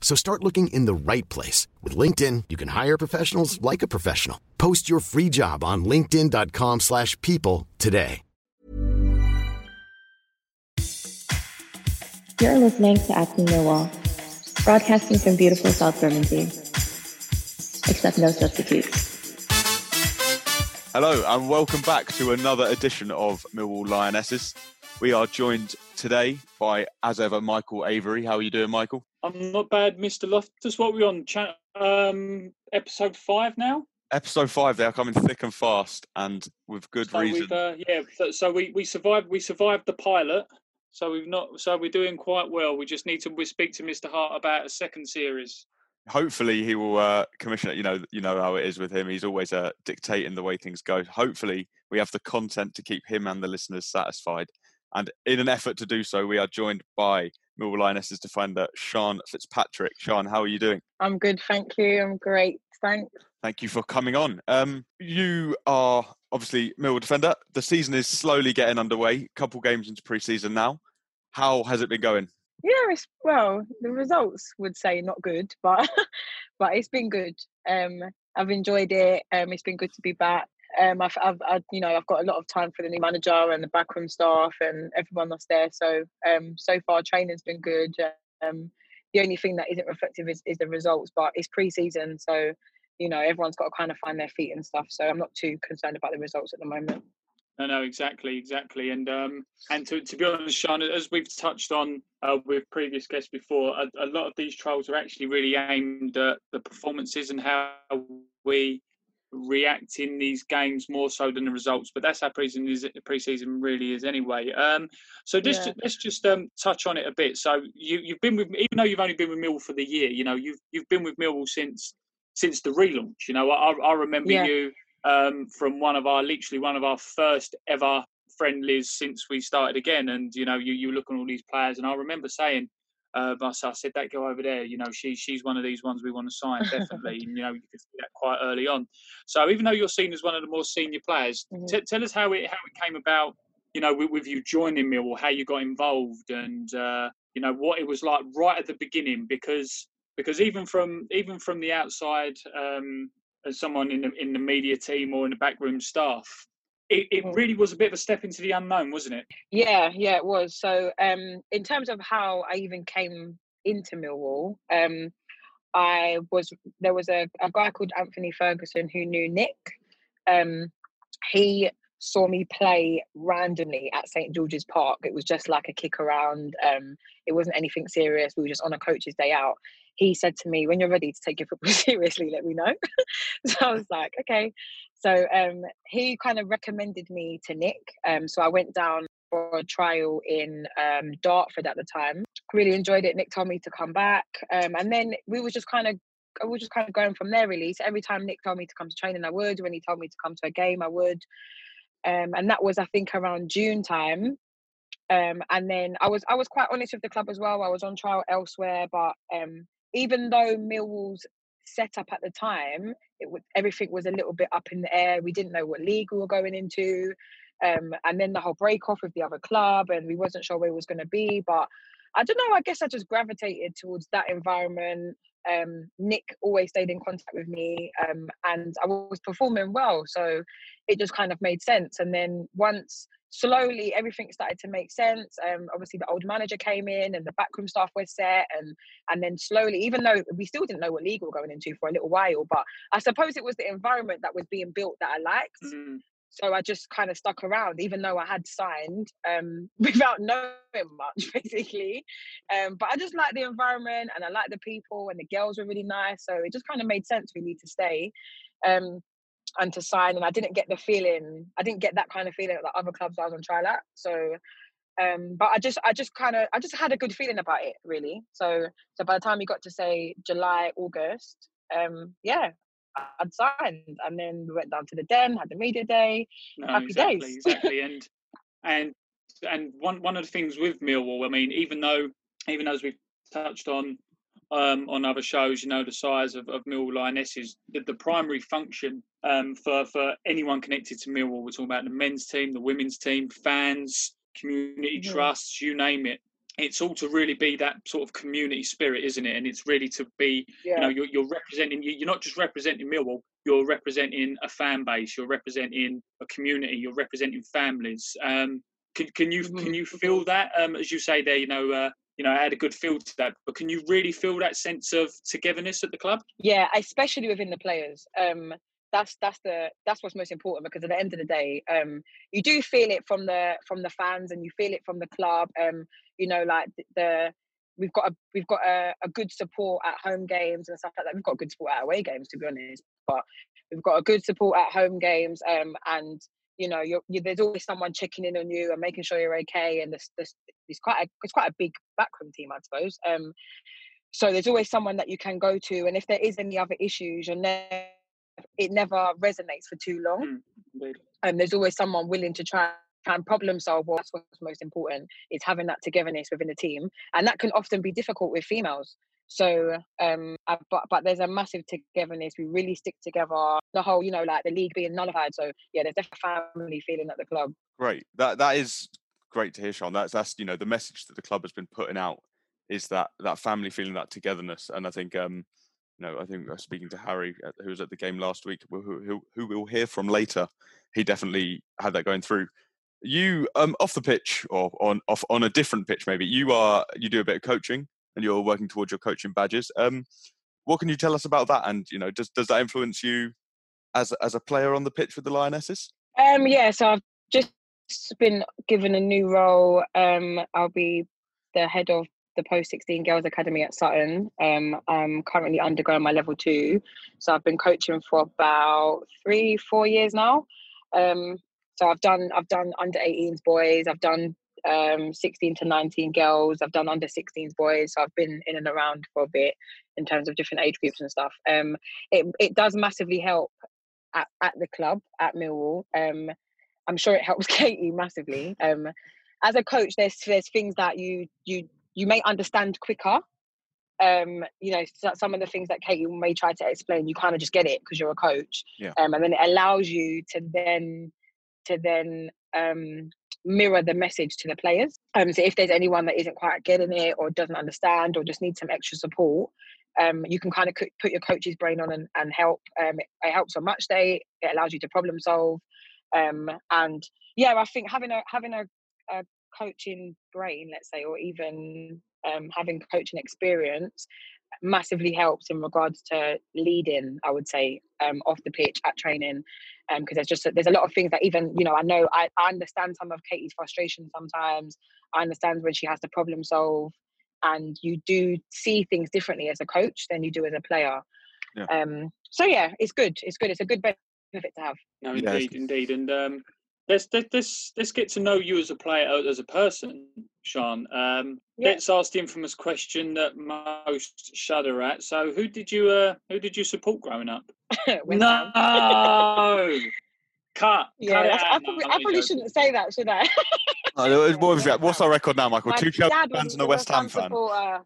So start looking in the right place. With LinkedIn, you can hire professionals like a professional. Post your free job on linkedin.com slash people today. You're listening to Acting Millwall, broadcasting from beautiful South Bermondsey. Except no substitutes. Hello, and welcome back to another edition of Millwall Lionesses. We are joined today by, as ever, Michael Avery. How are you doing, Michael? I'm not bad, Mr. Loftus. What are we on? Chat, um, episode five now? Episode five. They are coming thick and fast, and with good So reason. uh, yeah, so, so we, we survived. We survived the pilot. So we've not. So we're doing quite well. We just need to we speak to Mr. Hart about a second series. Hopefully, he will uh, commission it. You know, you know how it is with him. He's always uh, dictating the way things go. Hopefully, we have the content to keep him and the listeners satisfied. And in an effort to do so, we are joined by Millwall Lionesses defender Sean Fitzpatrick. Sean, how are you doing? I'm good, thank you. I'm great, thanks. Thank you for coming on. Um, you are obviously Millwall defender. The season is slowly getting underway. Couple games into pre-season now. How has it been going? Yeah, it's well, the results would say not good, but but it's been good. Um, I've enjoyed it. Um, it's been good to be back. Um, I've, I've, I, you know, I've got a lot of time for the new manager and the backroom staff and everyone that's there. So, um, so far training's been good. Um, the only thing that isn't reflective is, is the results, but it's pre-season, so you know everyone's got to kind of find their feet and stuff. So I'm not too concerned about the results at the moment. No, no, exactly, exactly. And um, and to, to be honest, Sean, as we've touched on uh, with previous guests before, a, a lot of these trials are actually really aimed at the performances and how we react in these games more so than the results. But that's how pre-season is. Pre-season really is anyway. Um, so let's Yeah. let's just um, touch on it a bit. So you you've been with even though you've only been with Mill for the year, you know you've you've been with Millwall since since the relaunch. You know I I remember Yeah. you um, from one of our literally one of our first ever friendlies since we started again. And you know, you you look at all these players, and I remember saying, uh, I said that girl over there, you know, she she's one of these ones we want to sign definitely. and, you know, you could see that quite early on. So even though you're seen as one of the more senior players, Mhm. t- tell us how it how it came about. You know, with, with you joining Millwall, how you got involved, and uh, you know what it was like right at the beginning, because because even from even from the outside, um, as someone in the in the media team or in the backroom staff, it, it really was a bit of a step into the unknown, wasn't it? Yeah, yeah, it was. So, um, in terms of how I even came into Millwall, um, I was there was a, a guy called Anthony Ferguson who knew Nick. Um, he saw me play randomly at St George's Park. It was just like a kick around. Um, it wasn't anything serious. We were just on a coach's day out. He said to me, "When you're ready to take your football seriously, let me know." so I was like, "Okay." So um, he kind of recommended me to Nick. Um, so I went down for a trial in um, Dartford at the time. Really enjoyed it. Nick told me to come back, um, and then we were just kind of we were just kind of going from there. Really, so every time Nick told me to come to training, I would. When he told me to come to a game, I would. Um, and that was, I think, around June time. Um, and then I was I was quite honest with the club as well. I was on trial elsewhere, but um, even though Millwall's set up at the time, it was everything was a little bit up in the air. We didn't know what league we were going into, um, and then the whole break off with the other club, and we wasn't sure where it was going to be. But I don't know. I guess I just gravitated towards that environment. Um, Nick always stayed in contact with me, um, and I was performing well, so it just kind of made sense. And then once slowly everything started to make sense. Um, obviously the old manager came in and the backroom staff were set, and and then slowly, even though we still didn't know what league we were going into for a little while, but I suppose it was the environment that was being built that I liked. Mm. So I just kind of stuck around, even though I had signed um, without knowing much, basically. Um, but I just liked the environment and I liked the people, and the girls were really nice. So it just kind of made sense really to stay um, and to sign. And I didn't get the feeling, I didn't get that kind of feeling at the other clubs I was on trial at. So, um, but I just, I just kind of, I just had a good feeling about it, really. So, so by the time we got to say July, August, um, yeah, I'd signed, and then we went down to the den, had the media day. No, happy exactly, days. exactly, and and and one one of the things with Millwall, I mean, even though even as we've touched on um, on other shows, you know, the size of, of Millwall Lionesses, the, the primary function um, for for anyone connected to Millwall, we're talking about the men's team, the women's team, fans, community mm-hmm. trusts, you name it it's all to really be that sort of community spirit, isn't it? And it's really to be, yeah. you know, you're, you're representing, you're not just representing Millwall, you're representing a fan base, you're representing a community, you're representing families. Um, can, can you mm-hmm. can you feel that? Um, as you say there, you know, uh, you know, I had a good feel to that. But can you really feel that sense of togetherness at the club? Yeah, especially within the players. Um, that's that's the that's what's most important because at the end of the day um you do feel it from the from the fans and you feel it from the club um you know like the we've got a we've got a, a good support at home games and stuff like that. We've got good support at away games to be honest but we've got a good support at home games um and you know you're, you, there's always someone checking in on you and making sure you're okay and this this it's quite a, it's quite a big backroom team i suppose um so there's always someone that you can go to and if there is any other issues you're never it never resonates for too long. Mm, and there's always someone willing to try and problem solve. Well, that's what's most important is having that togetherness within the team, and that can often be difficult with females. So, um, uh, but but there's a massive togetherness. We really stick together. The whole, you know, like the league being nullified. So yeah, there's definitely a family feeling at the club. Great. That that is great to hear, Sean. That's that's you know the message that the club has been putting out is that that family feeling, that togetherness, and I think um, know, I think uh, speaking to Harry, uh, who was at the game last week, who, who, who we'll hear from later, he definitely had that going through. You, um, off the pitch or on off on a different pitch, maybe you are you do a bit of coaching and you're working towards your coaching badges. Um, what can you tell us about that? And you know, does does that influence you as as a player on the pitch with the Lionesses? Um, yeah, so I've just been given a new role. Um, I'll be the head of the Post 16 Girls Academy at Sutton. Um, I'm currently undergoing my level two. So I've been coaching for about three, four years now. Um, so I've done I've done under 18s boys, I've done um, 16 to 19 girls, I've done under 16s boys. So I've been in and around for a bit in terms of different age groups and stuff. Um, it it does massively help at, at the club at Millwall. Um, I'm sure it helps Katie massively. Um, as a coach, there's there's things that you you you may understand quicker um, you know, some of the things that Katie may try to explain, you kind of just get it because you're a coach. Yeah. Um, and then it allows you to then to then um, mirror the message to the players. Um, so if there's anyone that isn't quite getting it or doesn't understand or just needs some extra support, um, you can kind of put your coach's brain on and, and help. Um, it, it, helps on match day. It allows you to problem solve. Um, and yeah, I think having a having a coaching brain, let's say, or even um, having coaching experience massively helps in regards to leading i would say um, off the pitch at training because um, there's just there's a lot of things that even you know i know I, I understand some of katie's frustration sometimes. I understand when she has to problem solve and you do see things differently as a coach than you do as a player. Yeah. um so yeah it's good. It's good. It's a good benefit to have. No indeed indeed and um let's let's let's get to know you as a player as a person, Sean. Um, yeah. Let's ask the infamous question that most shudder at. So, who did you uh, who did you support growing up? no, cut. Yeah, cut I probably, no, I probably shouldn't say that, should I? what was that what's our record now, Michael? My Two Chelsea fans and a West Ham fan. Supporter.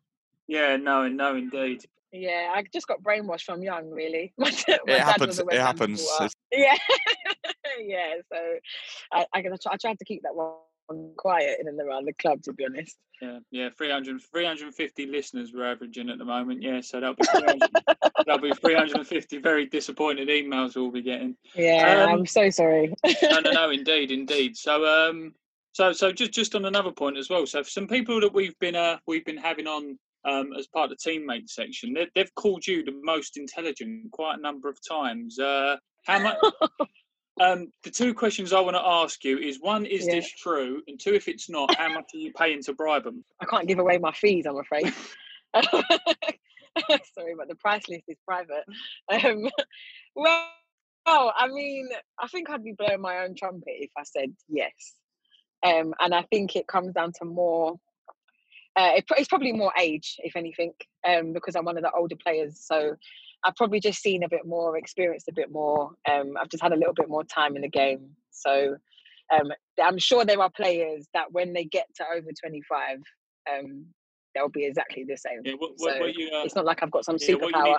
Yeah, no, no, indeed. Yeah, I just got brainwashed from young, really. my, my it happens. It happens. Yeah, yeah. So I, I, I tried to keep that one quiet in and around the club, to be honest. Yeah, yeah. 300, 350 listeners we're averaging at the moment. Yeah, so that'll be that'll be 350 very disappointed emails we'll be getting. Yeah, um, I'm so sorry. no, no, no. Indeed, indeed. So, um, so, so just just on another point as well. So, some people that we've been uh we've been having on um, as part of the teammate section. They, have called you the most intelligent quite a number of times. Uh, how much? um, the two questions I want to ask you is one, is Yeah. this true? And two, if it's not, how much are you paying to bribe them? I can't give away my fees, I'm afraid. Sorry, but the price list is private. Um, well, well, I mean, I think I'd be blowing my own trumpet if I said yes. Um, and I think it comes down to more. Uh, it, it's probably more age, if anything, um, because I'm one of the older players. So I've probably just seen a bit more, experienced a bit more. Um, I've just had a little bit more time in the game. So um, I'm sure there are players that when they get to over 25, um, they'll be exactly the same. Yeah, what, what, So what you, uh, It's not like I've got some yeah, what you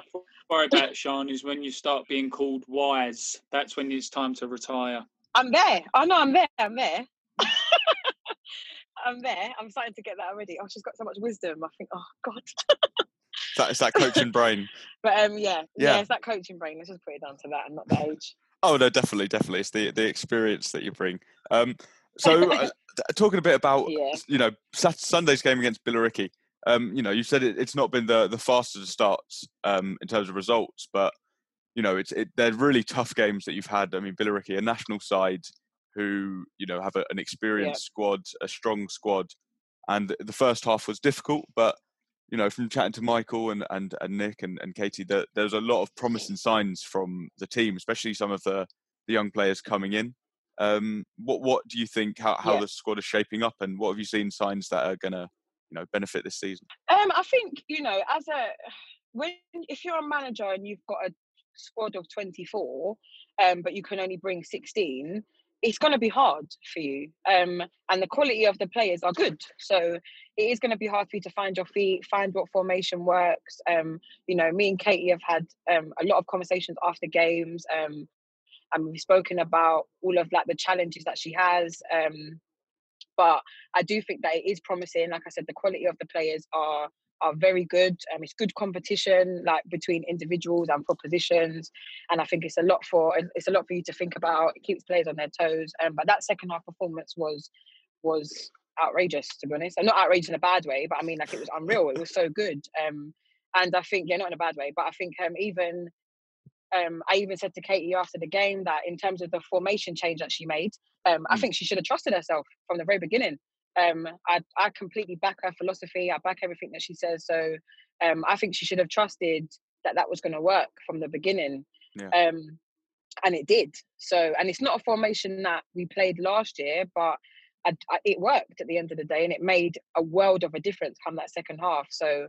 worry about, Sean, is when you start being called wise. That's when it's time to retire. I'm there. Oh no, I'm there. I'm there. I'm there. I'm starting to get that already. Oh, she's got so much wisdom. I think, oh God. That is that coaching brain. But um, yeah, yeah, Yeah. it's that coaching brain. Let's just put it down to that, and not the age. Oh no, definitely, definitely. It's the the experience that you bring. Um, so uh, talking a bit about Yeah. you know Sunday's game against Billericay. Um, you know, you said it, it's not been the the fastest of starts um, in terms of results, but you know, it's it, they're really tough games that you've had. I mean, Billericay, a national side who you know have a, an experienced squad, a strong squad, and the first half was difficult, but you know, from chatting to Michael and and, and Nick and, and Katie, that there's a lot of promising signs from the team, especially some of the, the young players coming in. Um, what what do you think? How how Yeah. the squad is shaping up, and what have you seen signs that are gonna you know benefit this season? Um, I think you know, as a when if you're a manager and you've got a squad of 24, um, but you can only bring 16, it's going to be hard for you. Um, and the quality of the players are good, so it is going to be hard for you to find your feet, find what formation works. Um, you know, me and Katie have had um, a lot of conversations after games. Um, and we've spoken about all of like the challenges that she has. Um, but I do think that it is promising. Like I said, the quality of the players are are very good. Um, it's good competition, like between individuals and propositions, and I think it's a lot for it's a lot for you to think about. It keeps players on their toes. Um, but that second half performance was was outrageous, to be honest. And not outrageous in a bad way, but I mean like it was unreal. It was so good. Um, and I think yeah, not in a bad way, but I think um, even um, I even said to Katie after the game that in terms of the formation change that she made, um, I Mm. think she should have trusted herself from the very beginning. Um, I, I completely back her philosophy. I back everything that she says. So um, I think she should have trusted that that was going to work from the beginning. Yeah. Um, and it did. So, and it's not a formation that we played last year, but I, I, it worked at the end of the day, and it made a world of a difference come that second half. So,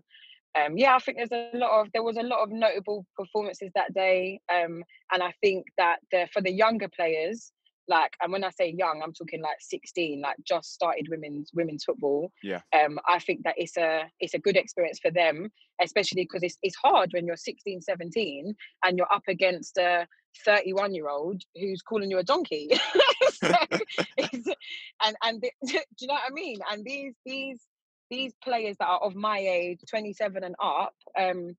um, yeah, I think there's a lot of there was a lot of notable performances that day, um, and I think that the, for the younger players, like, and when I say young, I'm talking like 16, like just started women's women's football. Yeah. Um, I think that it's a it's a good experience for them, especially because it's it's hard when you're 16, 17, and you're up against a 31 year old who's calling you a donkey. so and and the- do you know what I mean? And these these these players that are of my age, 27 and up, um,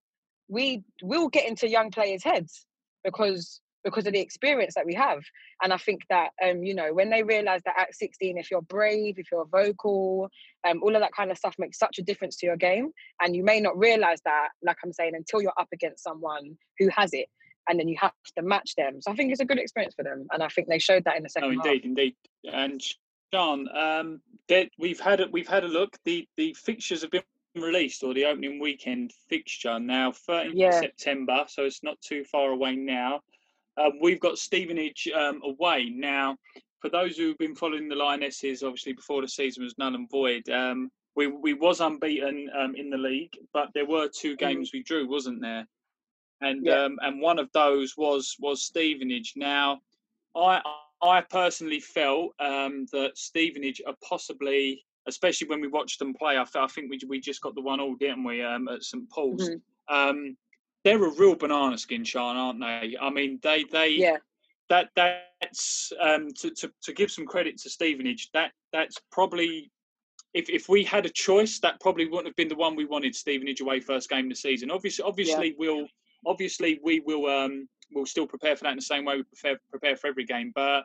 we will get into young players' heads because because of the experience that we have. And I think that um, you know, when they realise that at 16, if you're brave, if you're vocal, um, all of that kind of stuff makes such a difference to your game. And you may not realise that, like I'm saying, until you're up against someone who has it. And then you have to match them. So I think it's a good experience for them. And I think they showed that in the second Oh, half. indeed, indeed. And Sean, um, we've had a, we've had a look. The the fixtures have been released, or the opening weekend fixture now, 13th of Yeah. September. So it's not too far away now. Um, we've got Stevenage um, away now. For those who've been following the Lionesses, obviously before the season was null and void. Um, we we was unbeaten um, in the league, but there were two games we drew, wasn't there? And Yeah. um, and one of those was was Stevenage. Now, I I personally felt um, that Stevenage are possibly, especially when we watched them play. I, I think we we just got the one all, didn't we, um, at St Paul's? Mhm. Um, they're a real banana skin, Sean, aren't they? I mean, they they Yeah. that that's um, to, to to give some credit to Stevenage. That that's probably. If, if we had a choice, that probably wouldn't have been the one we wanted. Stevenage away first game of the season. Obviously, obviously we'll obviously we will um we'll still prepare for that in the same way we prepare prepare for every game. But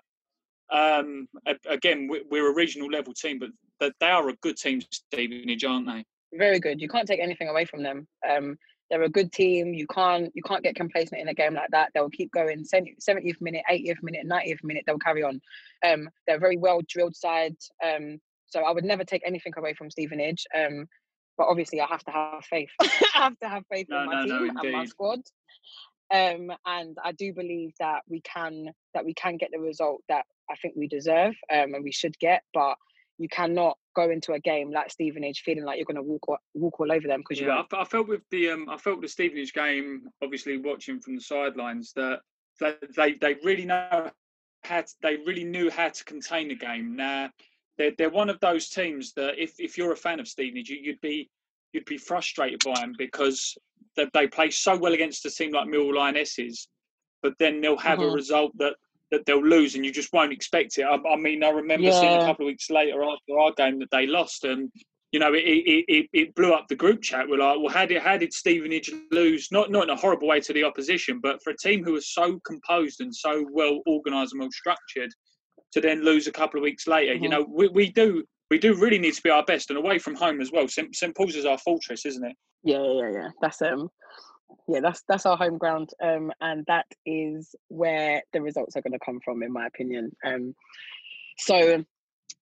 um again, we- we're a regional level team, but they are a good team, Stevenage, aren't they? very good. You can't take anything away from them. Um, they're a good team. You can't you can't get complacent in a game like that. They'll keep going. 70th minute, 80th minute, 90th minute, they'll carry on. Um, they're a very well drilled side. Um, so I would never take anything away from Stevenage. Um, but obviously I have to have faith. I have to have faith no, in my no, team no, and my squad. Um, and I do believe that we can that we can get the result that I think we deserve um, and we should get. But you cannot go into a game like Stevenage feeling like you're going to walk all, walk all over them because yeah, you. I, I, felt with the um, I felt the Stevenage game, obviously watching from the sidelines, that, that they they really know how to, they really knew how to contain the game. Now they're they're one of those teams that if if you're a fan of Stevenage, you, you'd be you'd be frustrated by them because they, they play so well against a team like Mill Lionesses, but then they'll have mm-hmm. a result that that they'll lose and you just won't expect it. I, I mean, I remember yeah. seeing a couple of weeks later after our game that they lost and you know, it, it, it, it, blew up the group chat. We're like, well, how did how did Stevenage lose? Not not in a horrible way to the opposition, but for a team who was so composed and so well organised and well structured, to then lose a couple of weeks later, mm-hmm. you know, we, we do we do really need to be our best and away from home as well. St, St Paul's is our fortress, isn't it? Yeah, yeah, yeah. That's um, yeah, that's that's our home ground, um, and that is where the results are going to come from, in my opinion. Um, so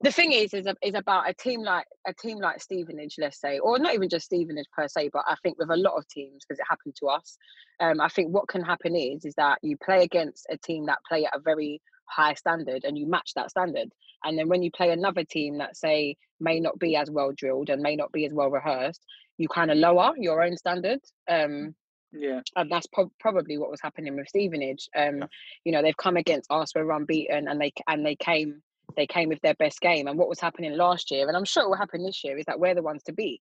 the thing is, is is about a team like a team like Stevenage, let's say, or not even just Stevenage per se, but I think with a lot of teams because it happened to us. Um, I think what can happen is is that you play against a team that play at a very high standard and you match that standard, and then when you play another team that say may not be as well drilled and may not be as well rehearsed, you kind of lower your own standard. Um, yeah, and that's probably what was happening with Stevenage. Um, you know, they've come against us, we're unbeaten, and they and they came they came with their best game. And what was happening last year, and I'm sure it will happen this year, is that we're the ones to beat.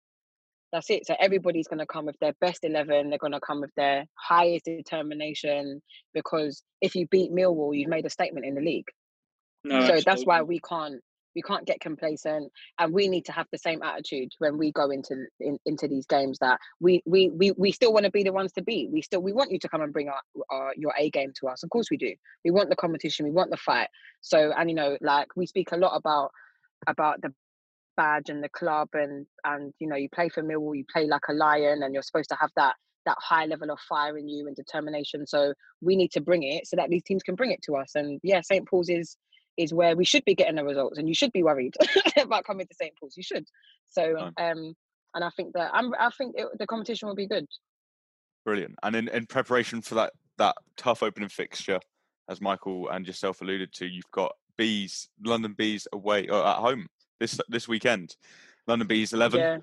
That's it. So everybody's going to come with their best eleven. They're going to come with their highest determination because if you beat Millwall, you've made a statement in the league. No, so absolutely. that's why we can't we can't get complacent and we need to have the same attitude when we go into in, into these games that we we we, we still want to be the ones to beat. We still we want you to come and bring our, our your a game to us. Of course we do. We want the competition we want the fight. So and you know like we speak a lot about about the badge and the club and and you know you play for Millwall you play like a lion and you're supposed to have that that high level of fire in you and determination. So we need to bring it so that these teams can bring it to us. And yeah St Paul's is is where we should be getting the results and you should be worried about coming to St. Paul's. You should. So, um, and I think that I'm, I think it, the competition will be good. Brilliant. And in, in preparation for that, that tough opening fixture, as Michael and yourself alluded to, you've got bees, London bees away or uh, at home this, this weekend. London bees 11. Yeah.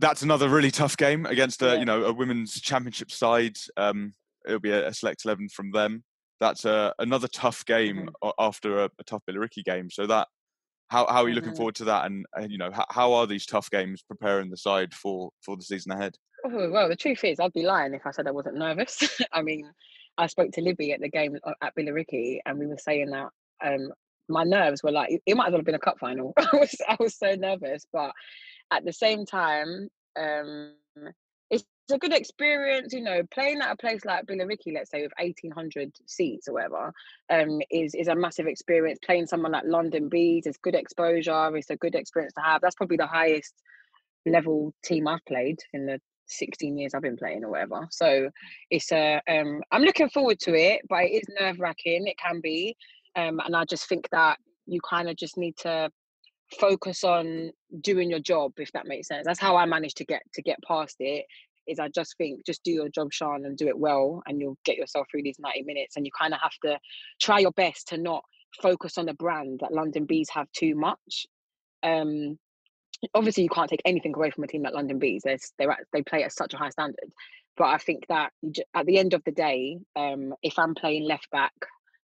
That's another really tough game against a, yeah. you know, a women's championship side. Um, it'll be a, a select 11 from them that's a, another tough game mm-hmm. after a, a, tough Billericay game. So that how how are you looking mm-hmm. forward to that? And, and you know how, how, are these tough games preparing the side for for the season ahead? Oh, well, the truth is, I'd be lying if I said I wasn't nervous. I mean, I spoke to Libby at the game uh, at Billericay, and we were saying that um, my nerves were like it might as well have been a cup final. I was I was so nervous, but at the same time, um, it's a good experience, you know, playing at a place like Billericay, let's say with 1800 seats or whatever, um, is is a massive experience. Playing someone like London Bees is good exposure. It's a good experience to have. That's probably the highest level team I've played in the 16 years I've been playing or whatever. So it's a, um, I'm looking forward to it, but it is nerve wracking. It can be, um, and I just think that you kind of just need to focus on doing your job if that makes sense that's how i managed to get to get past it is I just think just do your job, Sean, and do it well, and you'll get yourself through these 90 minutes. And you kind of have to try your best to not focus on the brand that London Bees have too much. Um, obviously, you can't take anything away from a team like London Bees. They're, they're they play at such a high standard. But I think that at the end of the day, um, if I'm playing left back,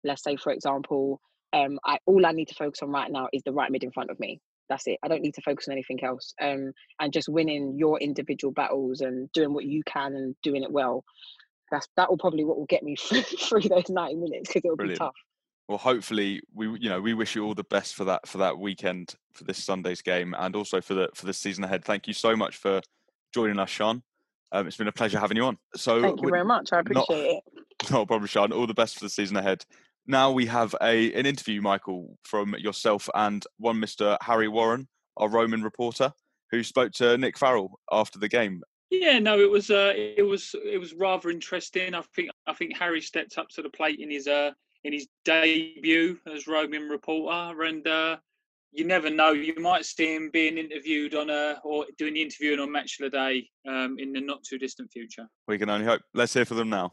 let's say for example, um, I all I need to focus on right now is the right mid in front of me that's it. I don't need to focus on anything else. Um, and just winning your individual battles and doing what you can and doing it well. That's that will probably what will get me through those ninety minutes because it'll Brilliant. be tough. Well, hopefully, we you know we wish you all the best for that for that weekend for this Sunday's game and also for the for the season ahead. Thank you so much for joining us, Sean. Um, it's been a pleasure having you on. So thank you very much. I appreciate not, it. No problem, Sean. All the best for the season ahead now we have a an interview, Michael, from yourself and one Mr. Harry Warren, our Roman reporter, who spoke to Nick Farrell after the game. Yeah, no, it was uh, it was it was rather interesting. I think I think Harry stepped up to the plate in his uh in his debut as Roman reporter, and uh, you never know. You might see him being interviewed on a or doing the interviewing on Match of the Day um, in the not too distant future. We can only hope. Let's hear from them now.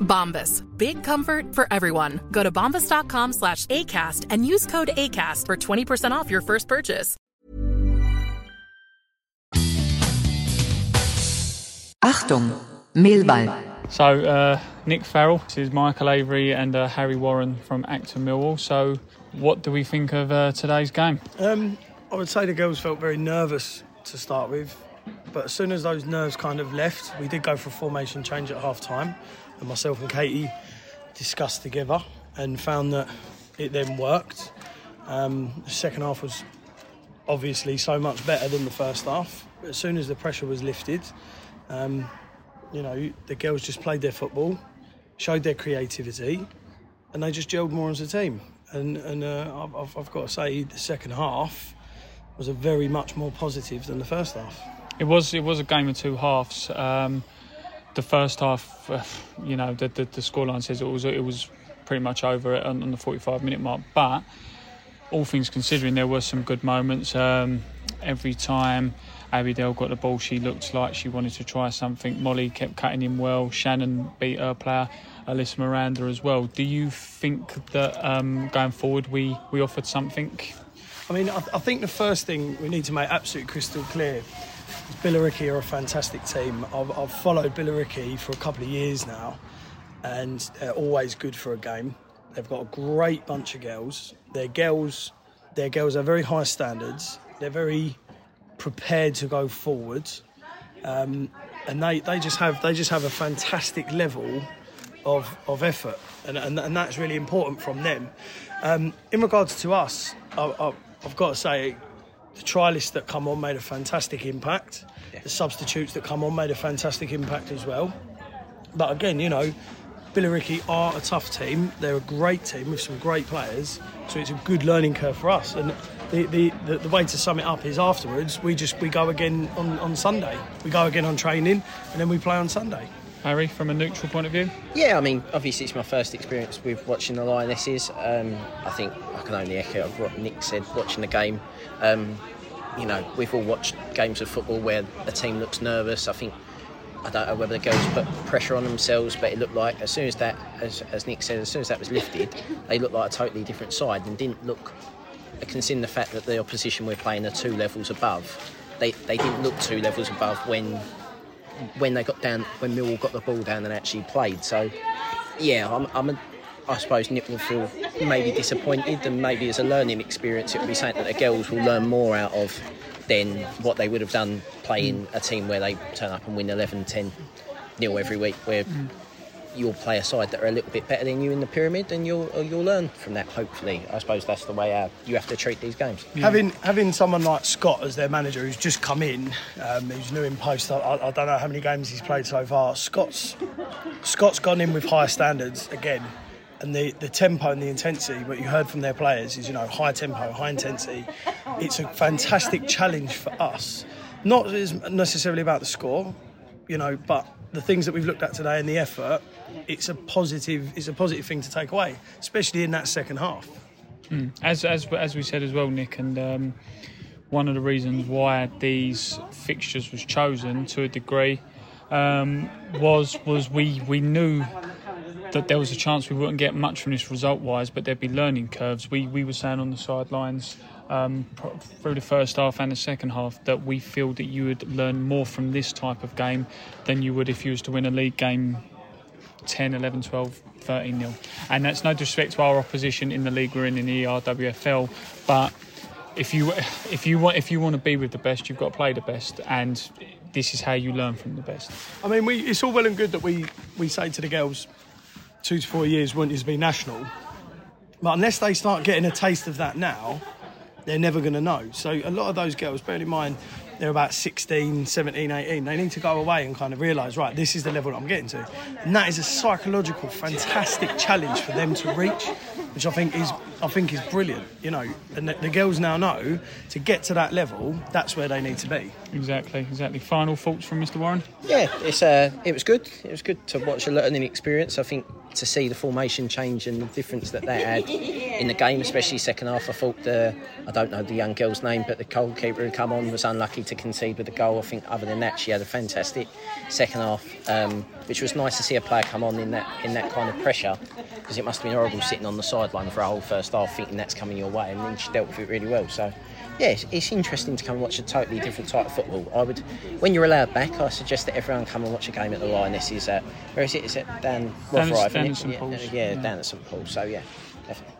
Bombas. Big comfort for everyone. Go to bombas.com slash ACAST and use code ACAST for 20% off your first purchase. Achtung, Mehlball. So, uh, Nick Farrell, this is Michael Avery and uh, Harry Warren from Acton Millwall. So, what do we think of uh, today's game? Um, I would say the girls felt very nervous to start with, but as soon as those nerves kind of left, we did go for a formation change at half time, and myself and Katie discussed together and found that it then worked. Um, the second half was obviously so much better than the first half. As soon as the pressure was lifted, um, you know, the girls just played their football, showed their creativity, and they just gelled more as a team. And, and uh, I've, I've got to say, the second half was a very much more positive than the first half. It was it was a game of two halves. Um, the first half, uh, you know, the, the, the scoreline says it was it was pretty much over on, on the 45 minute mark. But all things considering, there were some good moments. Um, every time Abidel got the ball, she looked like she wanted to try something. Molly kept cutting in well. Shannon beat her player, Alyssa Miranda as well. Do you think that um, going forward we, we offered something? I mean, I, I, think the first thing we need to make absolutely crystal clear Billericay are a fantastic team. I've, I've followed Billericay for a couple of years now, and they're always good for a game. They've got a great bunch of girls. Their girls, their girls are very high standards. They're very prepared to go forward, um, and they, they just have they just have a fantastic level of of effort, and and, and that's really important from them. Um, in regards to us, I, I, I've got to say, the trialists that come on made a fantastic impact. Yeah. The substitutes that come on made a fantastic impact as well. But again, you know, Billericay are a tough team. They're a great team with some great players, so it's a good learning curve for us. And the, the, the, the, way to sum it up is afterwards we just we go again on, on Sunday. We go again on training, and then we play on Sunday. Harry, from a neutral point of view? Yeah, I mean, obviously it's my first experience with watching the Lionesses. Um, I think I can only echo what Nick said watching the game. Um, you know, we've all watched games of football where a team looks nervous. I think I don't know whether the girls put pressure on themselves, but it looked like as soon as that, as, as Nick said, as soon as that was lifted, they looked like a totally different side and didn't look. Considering the fact that the opposition we're playing are two levels above, they, they didn't look two levels above when when they got down when Millwall got the ball down and actually played. So yeah, I'm, I'm a, I suppose Nick will feel maybe disappointed, and maybe as a learning experience, it will be something that the girls will learn more out of than what they would have done playing a team where they turn up and win 11, 10 nil every week. Where mm. You'll play a side that are a little bit better than you in the pyramid, and you'll you'll learn from that. Hopefully, I suppose that's the way uh, you have to treat these games. Having having someone like Scott as their manager, who's just come in, um, who's new in post. I, I don't know how many games he's played so far. Scott's Scott's gone in with higher standards again and the, the tempo and the intensity, what you heard from their players is, you know, high tempo, high intensity. It's a fantastic challenge for us. Not necessarily about the score, you know, but the things that we've looked at today and the effort, it's a positive it's a positive thing to take away, especially in that second half. Mm. As, as as we said as well, Nick, and um, one of the reasons why these fixtures was chosen to a degree um, was was we we knew that there was a chance we wouldn't get much from this result wise, but there'd be learning curves. We we were saying on the sidelines um, through the first half and the second half that we feel that you would learn more from this type of game than you would if you was to win a league game 10, 11, 12, 13 nil. And that's no disrespect to our opposition in the league we're in in the ERWFL, but if you if you want if you want to be with the best, you've got to play the best, and this is how you learn from the best. I mean, we, it's all well and good that we we say to the girls two to four years want you to be national. But unless they start getting a taste of that now, they're never going to know. So a lot of those girls, bear in mind they're about 16, 17, 18, they need to go away and kind of realise, right, this is the level I'm getting to. And that is a psychological, fantastic challenge for them to reach, which I think is I think is brilliant, you know. And the, the girls now know to get to that level, that's where they need to be. Exactly, exactly. Final thoughts from Mr. Warren? Yeah, it's uh, it was good. It was good to watch a learning experience. I think to see the formation change and the difference that they had in the game, especially second half. I thought the I don't know the young girl's name, but the goalkeeper who come on was unlucky to concede with the goal. I think other than that, she had a fantastic second half, um, which was nice to see a player come on in that in that kind of pressure because it must have been horrible sitting on the sideline for a whole first half thinking that's coming your way, and then she dealt with it really well. So yeah, it's, it's, interesting to come and watch a totally different type of football. I would, when you're allowed back, I suggest that everyone come and watch a game at the Lionesses. At where is it? Is it Dan Rothrive? Dan, Dan St yeah, Paul's. Yeah, yeah, Dan at St Paul's. So yeah, definitely.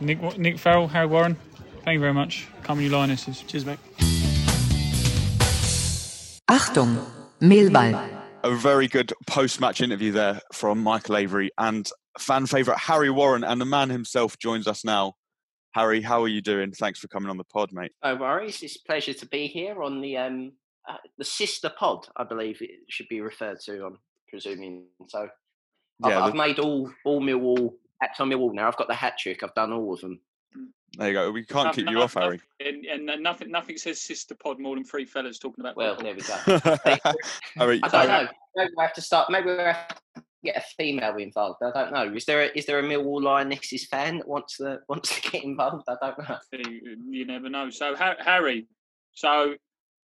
Nick, Nick Farrell, Harry Warren, thank you very much. Come you Lionesses. Cheers, mate. Achtung, Mehlball. A very good post-match interview there from Michael Avery and fan favourite Harry Warren, and the man himself joins us now. Harry, how are you doing? Thanks for coming on the pod, mate. No worries. It's a pleasure to be here on the um, uh, the sister pod, I believe it should be referred to. I'm presuming. So I've, Yeah, I've made all all Millwall hats on Millwall now. I've got the hat trick. I've done all of them. There you go. We can't Nothing- keep you off, Harry. And, and nothing, nothing says sister pod more than three fellas talking about. Well, there we go. Harry, I don't know. Maybe we have to start. Maybe we have to get a female involved. I don't know. Is there a, is there a Millwall Lionesses fan that wants to wants to get involved? I don't know. You, you never know. So Harry, so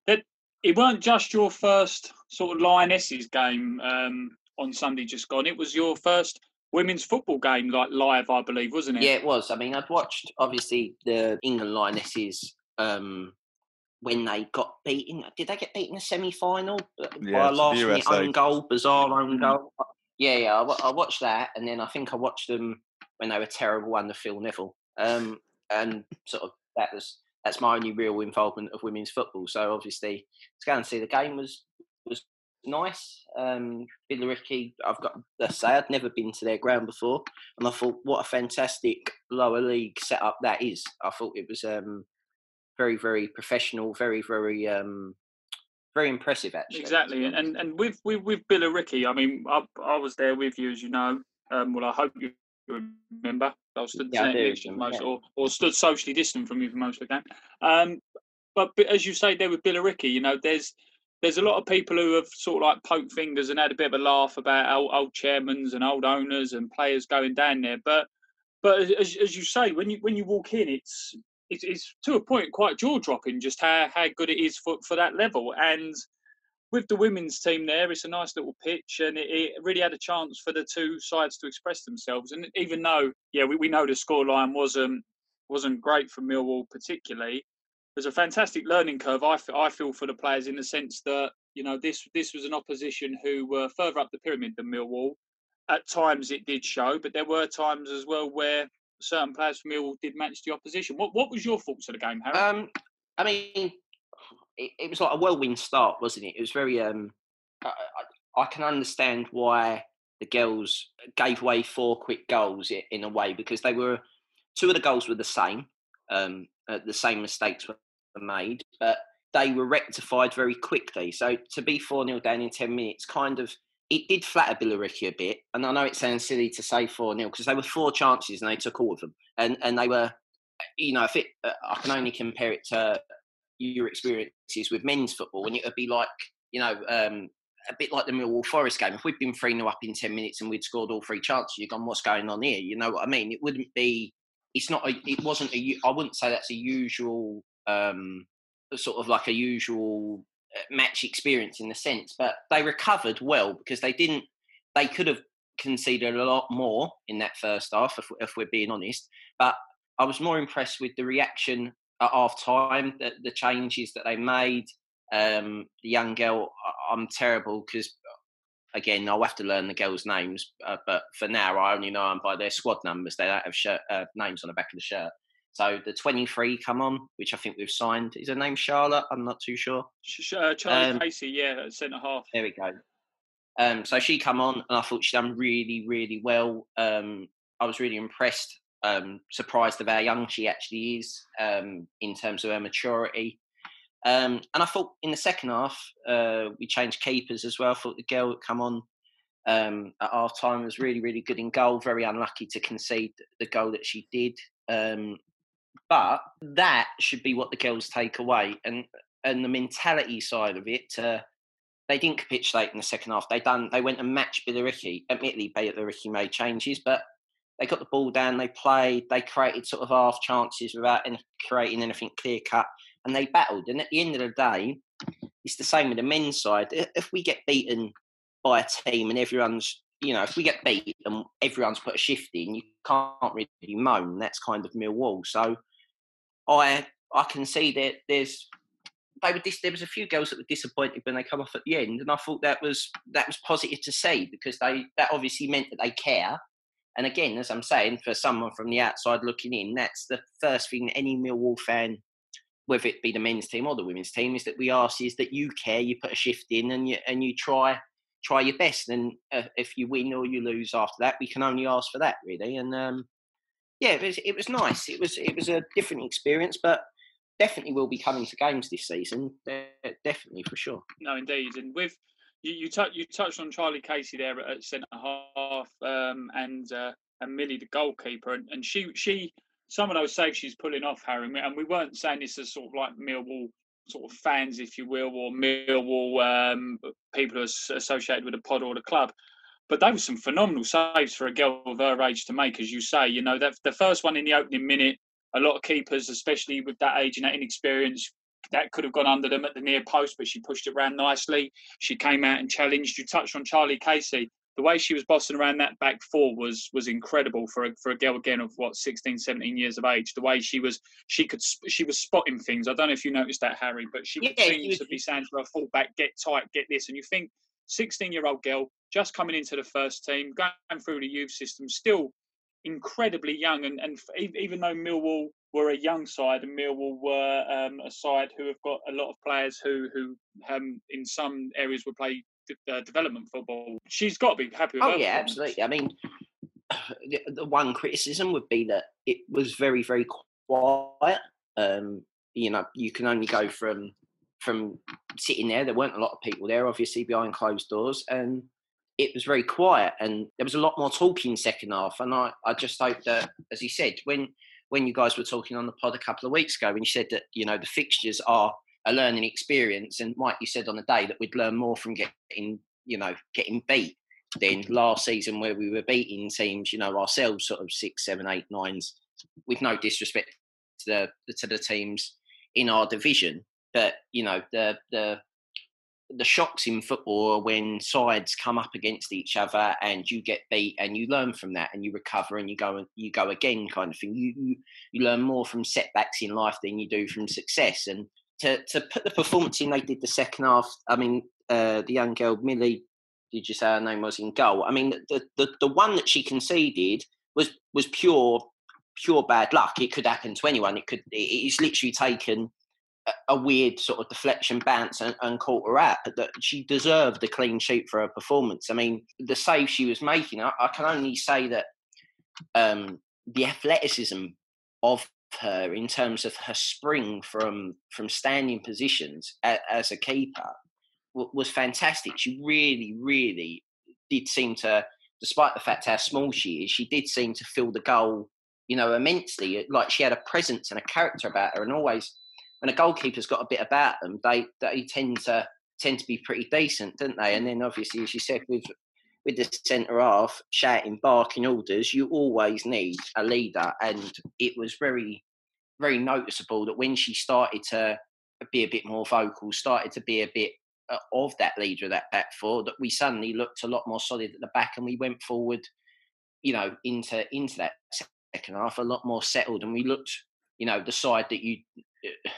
it, it weren't just your first sort of Lionesses game um, on Sunday just gone. It was your first women's football game, like live, I believe, wasn't it? Yeah, it was. I mean, I'd watched obviously the England Lionesses um, when they got beaten. Did they get beaten in the semi final by Yeah, a last the minute USA. own goal, bizarre own goal? Yeah, yeah. I, I watched that, and then I think I watched them when they were terrible under Phil Neville, um, and sort of that was that's my only real involvement of women's football. So obviously, to go and see the game was was nice. Um, Billericay, I've got to say, I'd never been to their ground before, and I thought, what a fantastic lower league setup that is. I thought it was um, very, very professional, very, very, um, very impressive actually. Exactly, and and, with with with Billericay, I mean, I, I was there with you, as you know. Um, well, I hope you remember. I was stood Yeah, I next to most, yeah. or, or stood socially distant from you for most of the game. Um, but, but as you say, there with Billericay, you know, there's there's a lot of people who have sort of like poked fingers and had a bit of a laugh about old, old chairmans and old owners and players going down there. But but as, as- you say, when you when you walk in, it's it's, it's to a point quite jaw dropping just how, how good it is for, for that level. And with the women's team there, it's a nice little pitch, and it, it really had a chance for the two sides to express themselves. And even though, yeah, we, we know the scoreline wasn't wasn't great for Millwall particularly, there's a fantastic learning curve. I, f- I feel for the players in the sense that you know this this was an opposition who were further up the pyramid than Millwall. At times it did show, but there were times as well where certain players from Millwall did match the opposition. What what was your thoughts of the game, Harry? Um, I mean, it, it was like a whirlwind start, wasn't it? It was very. Um, I, I, can understand why the girls gave away four quick goals in a way because they were two of the goals were the same. Um, uh, the same mistakes were made, but they were rectified very quickly. So to be 4 0 down in 10 minutes kind of it did flatter Billericay a bit. And I know it sounds silly to say 4 0 because they were four chances and they took all of them. And and they were, you know, if it, uh, I can only compare it to your experiences with men's football, and it would be like, you know, um, a bit like the Millwall Forest game. If we'd been 3 0 up in 10 minutes and we'd scored all three chances, you've gone, what's going on here? You know what I mean? It wouldn't be, it's not, a, it wasn't a, I wouldn't say that's a usual, um, sort of like a usual uh, match experience in the sense, but they recovered well because they didn't, they could have conceded a lot more in that first half, if, if we're being honest. But I was more impressed with the reaction at half time, the, the changes that they made. Um, the young girl, I'm terrible because, again, I'll have to learn the girls' names. Uh, but for now, I only know them by their squad numbers. They don't have shirt, uh, names on the back of the shirt. So the 23 come on, which I think we've signed. Is her name Charlotte? I'm not too sure. Uh, Charlie um, Casey, yeah, centre half. There we go. Um, so she come on, and I thought she done really, really well. Um, I was really impressed um, surprised of how young she actually is um, in terms of her maturity. Um, and I thought in the second half, uh, we changed keepers as well. I thought the girl that come on um, at half time was really, really good in goal. Very unlucky to concede the goal that she did. But that should be what the girls take away. And and the mentality side of it, uh, they didn't capitulate in the second half. They done. They went and matched Billericay. Admittedly, Billericay made changes, but they got the ball down, they played, they created sort of half chances without any, creating anything clear cut, and they battled. And at the end of the day, it's the same with the men's side. If we get beaten by a team and everyone's, you know, if we get beat and everyone's put a shift in, you can't really moan. That's kind of Millwall. So I I can see that there's they were dis- there was a few girls that were disappointed when they come off at the end, and I thought that was that was positive to see because they that obviously meant that they care and again, as I'm saying, for someone from the outside looking in, that's the first thing any Millwall fan, whether it be the men's team or the women's team, is that we ask is that you care, you put a shift in, and you and you try try your best. And uh, if you win or you lose after that, we can only ask for that, really. And um, yeah, it was, it was nice. It was it was a different experience, but definitely will be coming to games this season. Definitely for sure. No, indeed, and with you you, t- you touched on Charlie Casey there at centre half, um, and uh, and Millie the goalkeeper, and, and she she some of those saves she's pulling off, Harry, and we weren't saying this as sort of like Millwall sort of fans, if you will, or Millwall um, people who are associated with the pod or the club. But they were some phenomenal saves for a girl of her age to make, as you say. You know, that the first one in the opening minute, a lot of keepers, especially with that age and that inexperience, that could have gone under them at the near post, but she pushed it around nicely. She came out and challenged. You touched on Charlie Casey. The way she was bossing around that back four was was incredible for a, for a girl again of what 16, 17 years of age. The way she was she could she was spotting things. I don't know if you noticed that, Harry, but she yeah, seemed was... to be saying to her fullback, "Get tight, get this." And you think 16 year old girl just coming into the first team, going through the youth system, still incredibly young. And, and even though Millwall were a young side, and Millwall were um, a side who have got a lot of players who who um, in some areas would play uh, development football. She's got to be happy. oh yeah, absolutely. I mean, the, the, one criticism would be that it was very very quiet. Um, you know, you can only go from from sitting there. There weren't a lot of people there, obviously behind closed doors, and it was very quiet. And there was a lot more talking second half. And I, I just hope that, as he said, when when you guys were talking on the pod a couple of weeks ago, when you said that you know the fixtures are a learning experience, and Mike, you said on the day that we'd learn more from getting you know getting beat than mm-hmm. last season where we were beating teams, you know, ourselves sort of six, seven, eight, nines, with no disrespect to the to the teams in our division. But you know, the the the shocks in football are when sides come up against each other and you get beat and you learn from that and you recover and you go and you go again kind of thing. You, you you learn more from setbacks in life than you do from success. And to to put the performance in they did the second half. I mean, uh, the young girl Millie, did you say her name was in goal? I mean, the the the one that she conceded was was pure pure bad luck. It could happen to anyone. It could. It's literally taken a weird sort of deflection bounce and, and caught her out. That she deserved a clean sheet for her performance. I mean, the save she was making, I, I can only say that um, the athleticism of her in terms of her spring from from standing positions as, as a keeper w- was fantastic. She really, really did seem to, despite the fact how small she is, she did seem to fill the goal, you know, immensely. Like she had a presence and a character about her, and always when a goalkeeper's got a bit about them, they they tend to tend to be pretty decent, don't they? And then obviously, as you said, with with the centre half shouting, barking orders, you always need a leader, and it was very very noticeable that when she started to be a bit more vocal, started to be a bit uh, of that leader of that back four, that we suddenly looked a lot more solid at the back, and we went forward, you know, into into that second half a lot more settled, and we looked, you know, the side that you. Uh,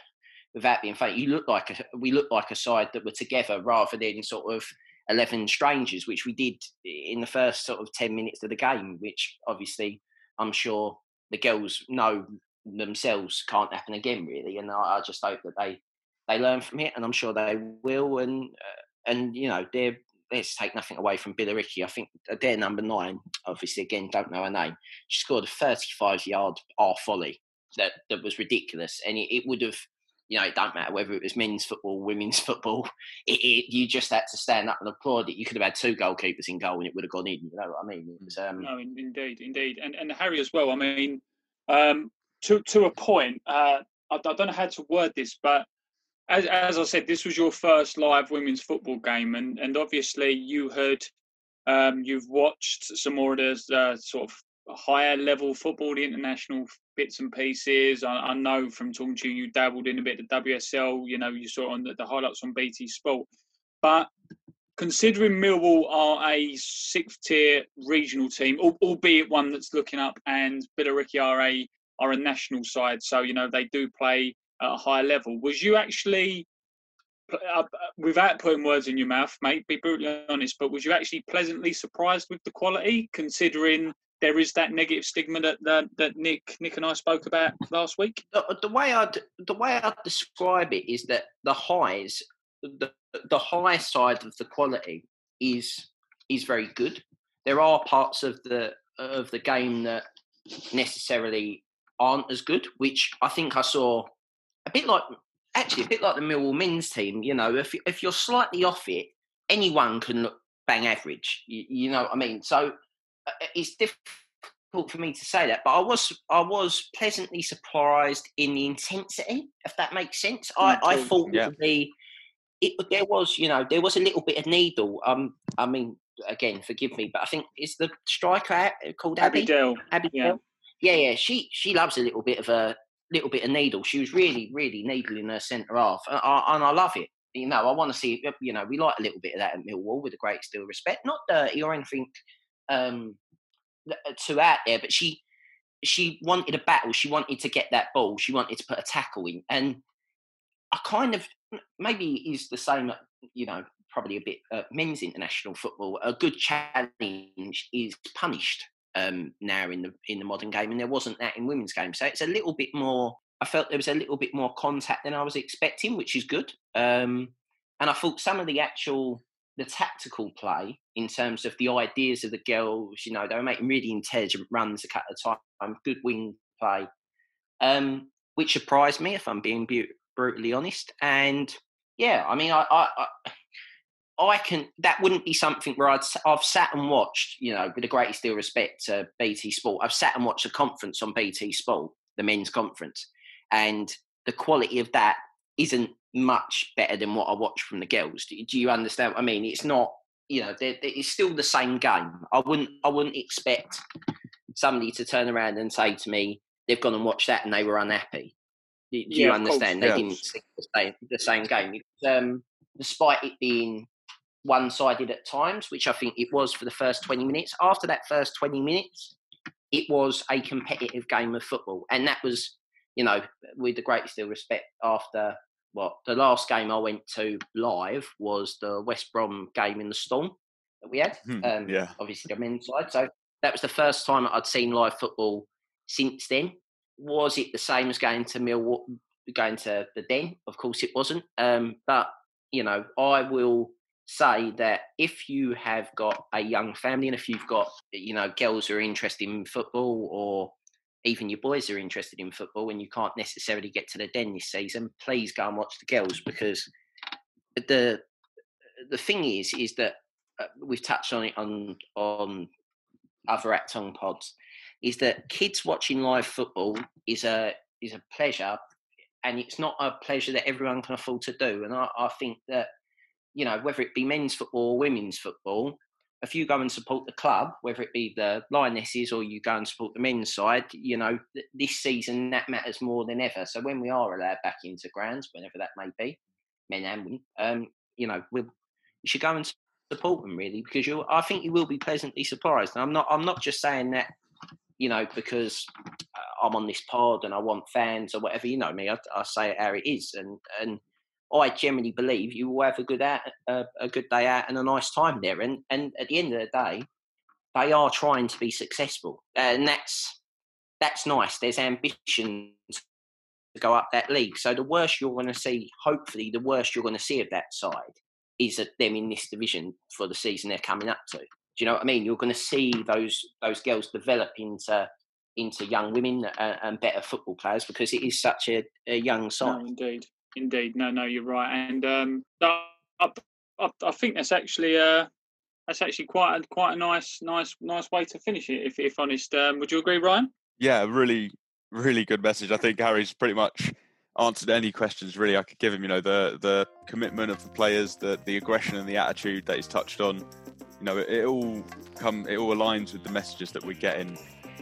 without being fake, you look like a, we looked like a side that were together rather than sort of eleven strangers, which we did in the first sort of ten minutes of the game. Which obviously, I'm sure the girls know themselves can't happen again, really. And I, I just hope that they they learn from it, and I'm sure they will. And uh, and you know, they're let's take nothing away from Billericay. I think they're number nine. Obviously, again, don't know her name. She scored a 35 yard half volley that that was ridiculous, and it, it would have you know, it don't matter whether it was men's football, women's football. It, it, you just had to stand up and applaud it. You could have had two goalkeepers in goal and it would have gone in. You know what I mean? It was, um... No, indeed, indeed, and and Harry as well. I mean, um, to to a point. Uh, I, I don't know how to word this, but as as I said, this was your first live women's football game, and and obviously you had um, you've watched some more of the uh, sort of higher level football, the international bits and pieces. I, I, know from talking to you, you dabbled in a bit of WSL. You know, you saw on the, the highlights on BT Sport. But considering Millwall are a sixth tier regional team, albeit one that's looking up, and Billericay are a are a national side, so you know they do play at a higher level. Was you actually, uh, without putting words in your mouth, mate, be brutally honest, but was you actually pleasantly surprised with the quality, considering there is that negative stigma that, that, that Nick Nick and I spoke about last week. The, the way I the way I describe it is that the highs, the the high side of the quality is is very good. There are parts of the of the game that necessarily aren't as good, which I think I saw a bit like actually a bit like the Millwall men's team. You know, if if you're slightly off it, anyone can look bang average. You, you know what I mean? So it's difficult for me to say that, but I was I was pleasantly surprised in the intensity, if that makes sense. I, I thought yeah. the it there was you know there was a little bit of needle. Um, I mean, again, forgive me, but I think is the striker called Abby Dale. Abby yeah. yeah, yeah. She she loves a little bit of a little bit of needle. She was really really needling her centre half, and I, and I love it. You know, I want to see. You know, we like a little bit of that at Millwall with a great deal of respect. Not dirty or anything um, uh, to out there, but she she wanted a battle. She wanted to get that ball. She wanted to put a tackle in, and I kind of maybe is the same. You know, probably a bit uh, men's international football. A good challenge is punished um, now in the in the modern game, and there wasn't that in women's game. So it's a little bit more. I felt there was a little bit more contact than I was expecting, which is good. Um, and I thought some of the actual the tactical play in terms of the ideas of the girls. You know, they were making really intelligent runs a couple of times, good wing play, um, which surprised me, if I'm being brutally honest. And yeah, I mean, I, I, I, I can. That wouldn't be something where I'd, I've sat and watched. You know, with the greatest deal of respect to BT Sport, I've sat and watched a conference on BT Sport, the men's conference, and the quality of that isn't much better than what I watch from the girls. Do, do you understand what I mean? It's not, you know, it's still the same game. I wouldn't, I wouldn't expect somebody to turn around and say to me, they've gone and watched that and they were unhappy. Do, do yeah, you understand? Course, they yeah. didn't see the same, the same game. Um, despite it being one-sided at times, which I think it was for the first 20 minutes. After that first 20 minutes, it was a competitive game of football. And that was, you know, with the greatest deal of respect, after what the last game I went to live was the West Brom game in the Storm that we had. Hmm, um, yeah, obviously the men's side. So that was the first time I'd seen live football since then. Was it the same as going to Millwall? going to the den. Of course, it wasn't. Um, but you know, I will say that if you have got a young family and if you've got you know girls who are interested in football or even your boys are interested in football and you can't necessarily get to the den this season, please go and watch the girls because the the thing is is that uh, we've touched on it on on other Acton pods is that kids watching live football is a is a pleasure and it's not a pleasure that everyone can afford to do. And I, I think that you know whether it be men's football or women's football if you go and support the club, whether it be the Lionesses or you go and support the men's side, you know, this season that matters more than ever. So when we are allowed back into grounds, whenever that may be, men and women, um, you know, we'll, you should go and support them really because you I think you will be pleasantly surprised. And I'm not I'm not just saying that you know because uh, I'm on this pod and I want fans or whatever. You know me, I, I say it how it is, and and I generally believe you will have a good out, uh, a good day out and a nice time there. And and at the end of the day, they are trying to be successful, and that's that's nice. There's ambition to go up that league. So the worst you're going to see, hopefully, the worst you're going to see of that side is that them in this division for the season they're coming up to. Do you know what I mean? You're going to see those those girls develop into into young women and, and better football players because it is such a, a young side. No, indeed, indeed. No, no, you're right. And um, I, I, I think that's actually uh, that's actually quite a, quite a nice nice nice way to finish it. If if honest, um, would you agree, Ryan? Yeah, really really good message. I think Harry's pretty much answered any questions really I could give him. You know, the the commitment of the players, the the aggression and the attitude that he's touched on. You know, it, it all come it all aligns with the messages that we're getting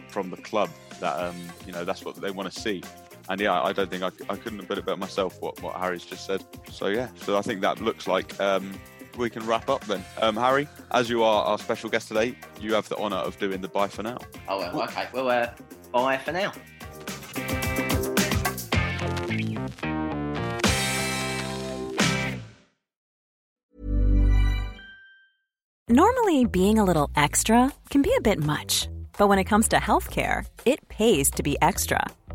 from the club. That um, you know, that's what they want to see. And yeah, I don't think I, I couldn't have put it better myself. What what Harry's just said. So yeah, so I think that looks like um, we can wrap up then. Um, Harry, as you are our special guest today, you have the honour of doing the bye for now. Oh well, okay. Well, uh, bye for now. Normally, being a little extra can be a bit much, but when it comes to healthcare, it pays to be extra.